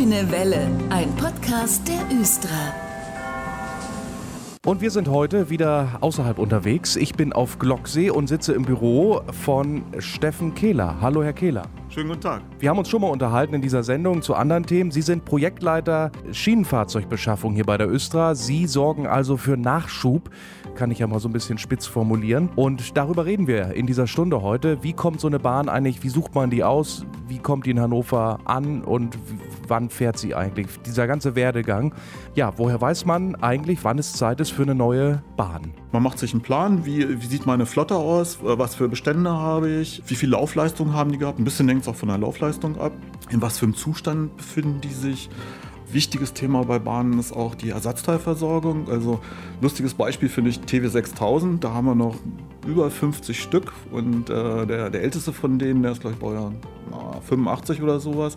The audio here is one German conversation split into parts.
Grüne Welle, ein Podcast der Östra. Und wir sind heute wieder außerhalb unterwegs. Ich bin auf Glocksee und sitze im Büro von Steffen Kehler. Hallo, Herr Kehler. Schönen guten Tag. Wir haben uns schon mal unterhalten in dieser Sendung zu anderen Themen. Sie sind Projektleiter Schienenfahrzeugbeschaffung hier bei der Östra. Sie sorgen also für Nachschub, kann ich ja mal so ein bisschen spitz formulieren. Und darüber reden wir in dieser Stunde heute. Wie kommt so eine Bahn eigentlich? Wie sucht man die aus? Wie kommt die in Hannover an? Und wann fährt sie eigentlich? Dieser ganze Werdegang. Ja, woher weiß man eigentlich, wann es Zeit ist für eine neue Bahn? Man macht sich einen Plan, wie, wie sieht meine Flotte aus, was für Bestände habe ich, wie viel Laufleistung haben die gehabt. Ein bisschen hängt es auch von der Laufleistung ab. In was für einem Zustand befinden die sich? Wichtiges Thema bei Bahnen ist auch die Ersatzteilversorgung. Also lustiges Beispiel finde ich TW 6000. Da haben wir noch über 50 Stück und äh, der, der älteste von denen, der ist glaube ich Baujahr 85 oder sowas.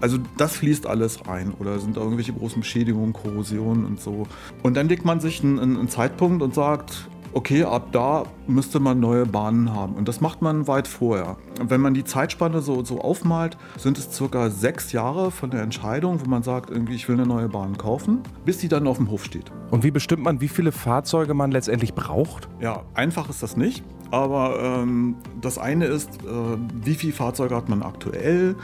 Also das fließt alles rein oder sind da irgendwelche großen Beschädigungen, Korrosion und so. Und dann legt man sich einen, einen Zeitpunkt und sagt, okay, ab da müsste man neue Bahnen haben. Und das macht man weit vorher. Wenn man die Zeitspanne so, so aufmalt, sind es circa sechs Jahre von der Entscheidung, wo man sagt, irgendwie, ich will eine neue Bahn kaufen, bis die dann auf dem Hof steht. Und wie bestimmt man, wie viele Fahrzeuge man letztendlich braucht? Ja, einfach ist das nicht. Aber ähm, das eine ist, äh, wie viele Fahrzeuge hat man aktuell?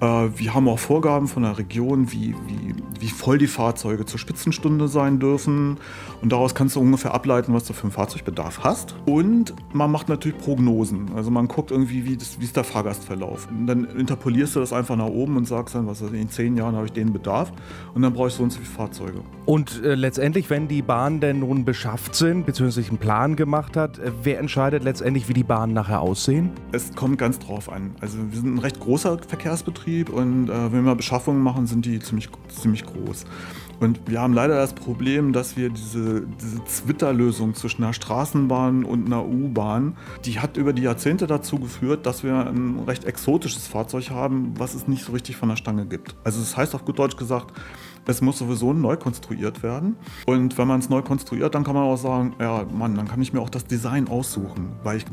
Äh, wir haben auch Vorgaben von der Region, wie, wie, wie voll die Fahrzeuge zur Spitzenstunde sein dürfen. Und daraus kannst du ungefähr ableiten, was du für einen Fahrzeugbedarf hast. Und man macht natürlich Prognosen. Also man guckt irgendwie, wie, das, wie ist der Fahrgastverlauf. Und dann interpolierst du das einfach nach oben und sagst dann, was in zehn Jahren habe ich den Bedarf. Und dann brauche ich so und so viele Fahrzeuge. Und äh, letztendlich, wenn die Bahnen denn nun beschafft sind, beziehungsweise einen Plan gemacht hat, äh, wer entscheidet letztendlich, wie die Bahnen nachher aussehen? Es kommt ganz drauf an. Also wir sind ein recht großer Verkehrsbetrieb Betrieb und äh, wenn wir Beschaffungen machen, sind die ziemlich, ziemlich groß. Und wir haben leider das Problem, dass wir diese, diese Zwitterlösung zwischen einer Straßenbahn und einer U-Bahn, die hat über die Jahrzehnte dazu geführt, dass wir ein recht exotisches Fahrzeug haben, was es nicht so richtig von der Stange gibt. Also das heißt auf gut Deutsch gesagt, es muss sowieso neu konstruiert werden. Und wenn man es neu konstruiert, dann kann man auch sagen, ja, Mann, dann kann ich mir auch das Design aussuchen. Weil ich,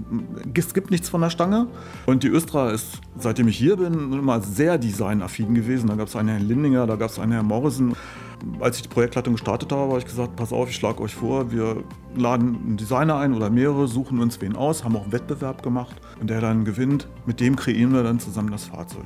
es gibt nichts von der Stange. Und die Östra ist, seitdem ich hier bin, immer sehr designaffin gewesen. Da gab es einen Herrn Lindinger, da gab es einen Herrn Morrison als ich die Projektleitung gestartet habe, habe ich gesagt, pass auf, ich schlage euch vor, wir laden einen Designer ein oder mehrere, suchen uns wen aus, haben auch einen Wettbewerb gemacht und der dann gewinnt, mit dem kreieren wir dann zusammen das Fahrzeug.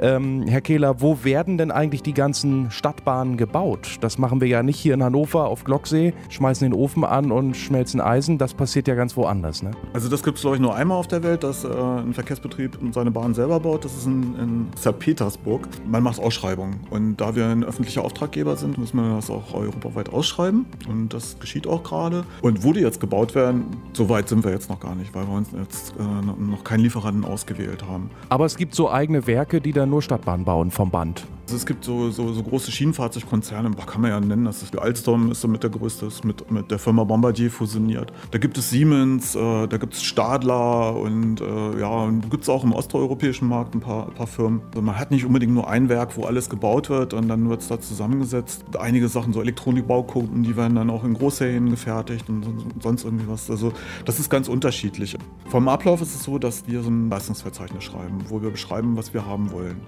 Ähm, Herr Kehler, wo werden denn eigentlich die ganzen Stadtbahnen gebaut? Das machen wir ja nicht hier in Hannover auf Glocksee, schmeißen den Ofen an und schmelzen Eisen, das passiert ja ganz woanders. Ne? Also das gibt es glaube ich nur einmal auf der Welt, dass äh, ein Verkehrsbetrieb seine Bahn selber baut, das ist in, in St. Petersburg. Man macht Ausschreibungen und da wir ein öffentlicher Auftraggeber sind, müssen wir das auch europaweit ausschreiben. Und das geschieht auch gerade. Und wo die jetzt gebaut werden, so weit sind wir jetzt noch gar nicht, weil wir uns jetzt äh, noch keinen Lieferanten ausgewählt haben. Aber es gibt so eigene Werke, die da nur Stadtbahnen bauen vom Band. Also es gibt so, so, so große Schienenfahrzeugkonzerne, kann man ja nennen. Das ist Alstom ist mit der größte, ist mit, mit der Firma Bombardier fusioniert. Da gibt es Siemens, äh, da gibt es Stadler und äh, ja, gibt es auch im osteuropäischen Markt ein paar, ein paar Firmen. Also man hat nicht unbedingt nur ein Werk, wo alles gebaut wird und dann wird es da zusammengesetzt. Einige Sachen, so Elektronikbaukunden, die werden dann auch in Großserien gefertigt und sonst irgendwie was. Also das ist ganz unterschiedlich. Vom Ablauf ist es so, dass wir so ein Leistungsverzeichnis schreiben, wo wir beschreiben, was wir haben wollen.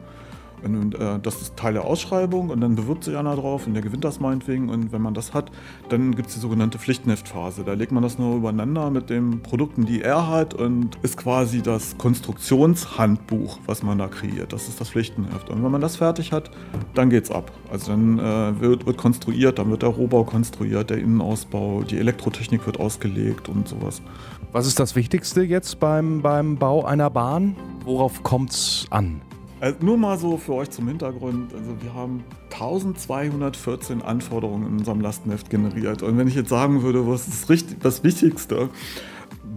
Und, äh, das ist Teil der Ausschreibung und dann bewirbt sich einer drauf und der gewinnt das meinetwegen. Und wenn man das hat, dann gibt es die sogenannte Pflichtenheftphase. Da legt man das nur übereinander mit den Produkten, die er hat und ist quasi das Konstruktionshandbuch, was man da kreiert. Das ist das Pflichtenheft. Und wenn man das fertig hat, dann geht's ab. Also dann äh, wird, wird konstruiert, dann wird der Rohbau konstruiert, der Innenausbau, die Elektrotechnik wird ausgelegt und sowas. Was ist das Wichtigste jetzt beim, beim Bau einer Bahn? Worauf kommt es an? Also nur mal so für euch zum Hintergrund. Also wir haben 1214 Anforderungen in unserem Lastenheft generiert. Und wenn ich jetzt sagen würde, was ist richtig, das Wichtigste,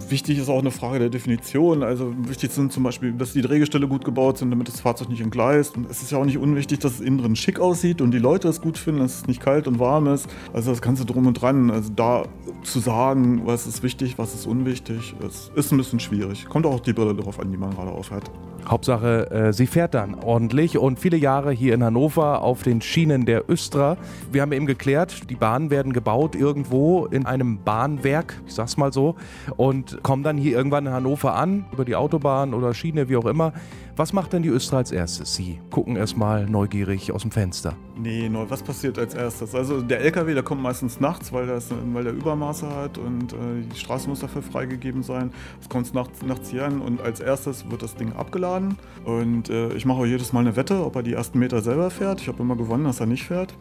Wichtig ist auch eine Frage der Definition. Also wichtig sind zum Beispiel, dass die Drehgestelle gut gebaut sind, damit das Fahrzeug nicht entgleist. Und es ist ja auch nicht unwichtig, dass es innen drin schick aussieht und die Leute es gut finden, dass es nicht kalt und warm ist. Also das Ganze drum und dran. Also da zu sagen, was ist wichtig, was ist unwichtig, das ist ein bisschen schwierig. Kommt auch die Brille darauf an, die man gerade aufhat. Hauptsache, äh, sie fährt dann ordentlich und viele Jahre hier in Hannover auf den Schienen der Östra. Wir haben eben geklärt, die Bahnen werden gebaut irgendwo in einem Bahnwerk, ich sag's mal so, und kommen dann hier irgendwann in Hannover an, über die Autobahn oder Schiene, wie auch immer. Was macht denn die Östra als erstes? Sie gucken erstmal neugierig aus dem Fenster. Nee, was passiert als erstes? Also der LKW, der kommt meistens nachts, weil, das, weil der Übermaße hat und äh, die Straße muss dafür freigegeben sein. Es kommt nachts, nachts hier an und als erstes wird das Ding abgeladen. Und äh, ich mache auch jedes Mal eine Wette, ob er die ersten Meter selber fährt. Ich habe immer gewonnen, dass er nicht fährt.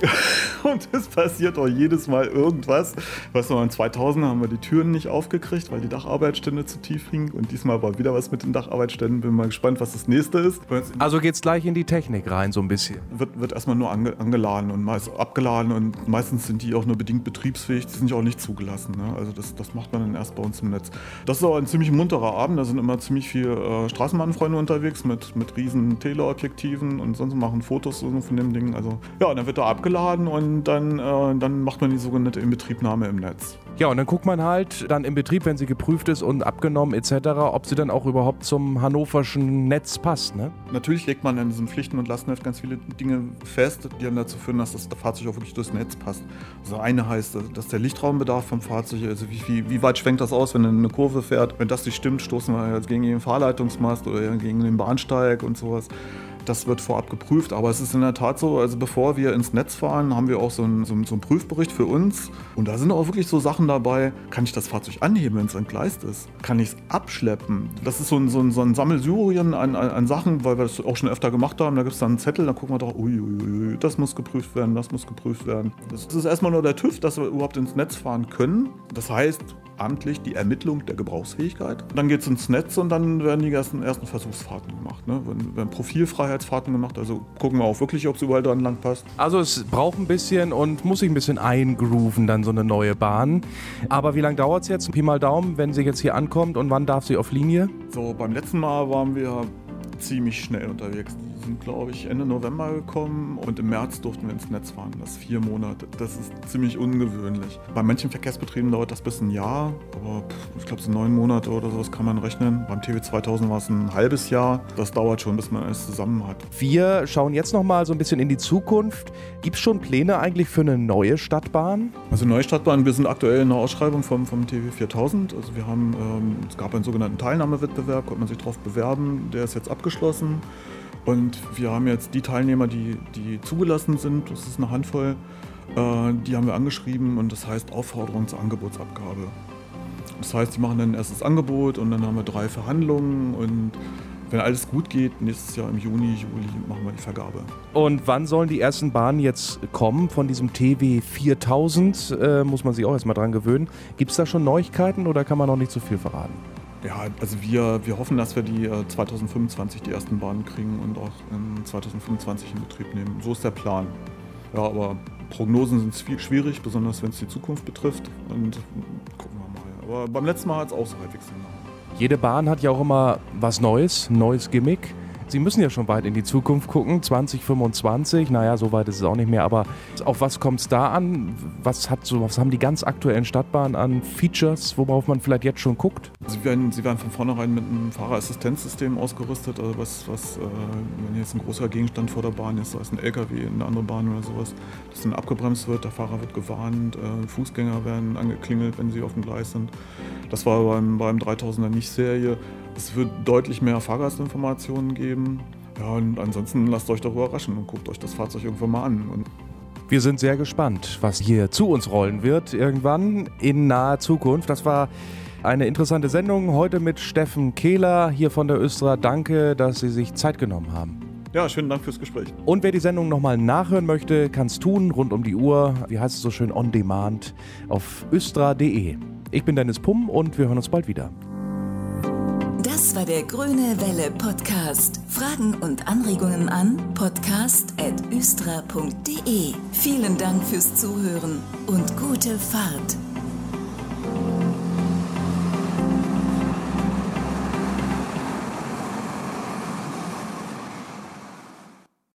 und es passiert auch jedes Mal irgendwas. Weißt du, in 2000 haben wir die Türen nicht aufgekriegt, weil die Dacharbeitsstände zu tief hingen. Und diesmal war wieder was mit den Dacharbeitsständen. Bin mal gespannt, was das nächste ist. Also geht's gleich in die Technik rein, so ein bisschen. Wird, wird erstmal nur ange, angeladen und meist abgeladen und meistens sind die auch nur bedingt betriebsfähig, die sind ja auch nicht zugelassen. Ne? Also das, das macht man dann erst bei uns im Netz. Das ist auch ein ziemlich munterer Abend, da sind immer ziemlich viele äh, Straßenbahnfreunde unterwegs mit, mit riesen Teleobjektiven und sonst machen Fotos so von dem Ding. Also ja, dann wird er abgeladen und dann, äh, dann macht man die sogenannte Inbetriebnahme im Netz. Ja, und dann guckt man halt dann im Betrieb, wenn sie geprüft ist und abgenommen etc., ob sie dann auch überhaupt zum hannoverschen Netz passt, ne? Natürlich legt man in diesem Pflichten- und Lastenheft ganz viele Dinge fest, die dann dazu führen, dass das Fahrzeug auch wirklich durchs Netz passt. Also eine heißt, dass der Lichtraumbedarf vom Fahrzeug, also wie, wie, wie weit schwenkt das aus, wenn er eine Kurve fährt. Wenn das nicht stimmt, stoßen wir jetzt gegen den Fahrleitungsmast oder gegen den Bahnsteig und sowas. Das wird vorab geprüft, aber es ist in der Tat so, also bevor wir ins Netz fahren, haben wir auch so einen, so einen, so einen Prüfbericht für uns. Und da sind auch wirklich so Sachen dabei, kann ich das Fahrzeug anheben, wenn es entgleist ist? Kann ich es abschleppen? Das ist so ein, so ein, so ein Sammelsurien an, an, an, Sachen, weil wir das auch schon öfter gemacht haben. Da gibt es dann einen Zettel, da gucken wir doch, uiuiui, das muss geprüft werden, das muss geprüft werden. Das ist erstmal nur der TÜV, dass wir überhaupt ins Netz fahren können. Das heißt, amtlich die Ermittlung der Gebrauchsfähigkeit. Dann geht es ins Netz und dann werden die ersten, ersten Versuchsfahrten gemacht. Ne? Werden, werden Profilfreiheitsfahrten gemacht, also gucken wir auch wirklich, ob es überall dran lang passt. Also es braucht ein bisschen und muss sich ein bisschen eingrooven, dann so eine neue Bahn. Aber wie lange dauert es jetzt? Pi mal Daumen, wenn sie jetzt hier ankommt und wann darf sie auf Linie? So, beim letzten Mal waren wir ziemlich schnell unterwegs. Sind, glaube ich, Ende November gekommen und im März durften wir ins Netz fahren. Das vier Monate. Das ist ziemlich ungewöhnlich. Bei manchen Verkehrsbetrieben dauert das bis ein Jahr, aber ich glaube, so neun Monate oder sowas kann man rechnen. Beim TW 2000 war es ein halbes Jahr. Das dauert schon, bis man alles zusammen hat. Wir schauen jetzt noch mal so ein bisschen in die Zukunft. Gibt es schon Pläne eigentlich für eine neue Stadtbahn? Also neue Stadtbahn, wir sind aktuell in der Ausschreibung vom, vom TW 4000. Also wir haben, ähm, es gab einen sogenannten Teilnahmewettbewerb, konnte man sich darauf bewerben. Der ist jetzt abgeschlossen. Und wir haben jetzt die Teilnehmer, die, die zugelassen sind, das ist eine Handvoll, äh, die haben wir angeschrieben und das heißt Aufforderung zur Angebotsabgabe. Das heißt, die machen dann ein erstes Angebot und dann haben wir drei Verhandlungen und wenn alles gut geht, nächstes Jahr im Juni, Juli machen wir die Vergabe. Und wann sollen die ersten Bahnen jetzt kommen von diesem TW 4000? Äh, muss man sich auch erstmal dran gewöhnen. Gibt es da schon Neuigkeiten oder kann man noch nicht so viel verraten? Ja, also wir, wir hoffen, dass wir die äh, 2025 die ersten Bahnen kriegen und auch in 2025 in Betrieb nehmen. So ist der Plan. Ja, aber Prognosen sind viel schwierig, besonders wenn es die Zukunft betrifft. Und gucken wir mal. Aber beim letzten Mal hat es auch so halbwegs hingehauen. Jede Bahn hat ja auch immer was Neues, neues Gimmick. Sie müssen ja schon weit in die Zukunft gucken, 2025, naja, so weit ist es auch nicht mehr, aber auf was kommt es da an? Was, hat so, was haben die ganz aktuellen Stadtbahnen an Features, worauf man vielleicht jetzt schon guckt? Sie werden, sie werden von vornherein mit einem Fahrerassistenzsystem ausgerüstet, also was, was äh, wenn jetzt ein großer Gegenstand vor der Bahn ist, sei es ein LKW, eine andere Bahn oder sowas, dass dann abgebremst wird, der Fahrer wird gewarnt, äh, Fußgänger werden angeklingelt, wenn sie auf dem Gleis sind. Das war beim, beim 3000er nicht Serie. Es wird deutlich mehr Fahrgastinformationen geben. Ja, und ansonsten lasst euch darüber überraschen und guckt euch das Fahrzeug irgendwann mal an. Und wir sind sehr gespannt, was hier zu uns rollen wird irgendwann in naher Zukunft. Das war eine interessante Sendung heute mit Steffen Kehler hier von der Östra. Danke, dass Sie sich Zeit genommen haben. Ja, schönen Dank fürs Gespräch. Und wer die Sendung nochmal nachhören möchte, kann es tun, rund um die Uhr, wie heißt es so schön, on demand auf östra.de. Ich bin Dennis Pumm und wir hören uns bald wieder. Das war der Grüne Welle Podcast. Fragen und Anregungen an podcast.östra.de. Vielen Dank fürs Zuhören und gute Fahrt.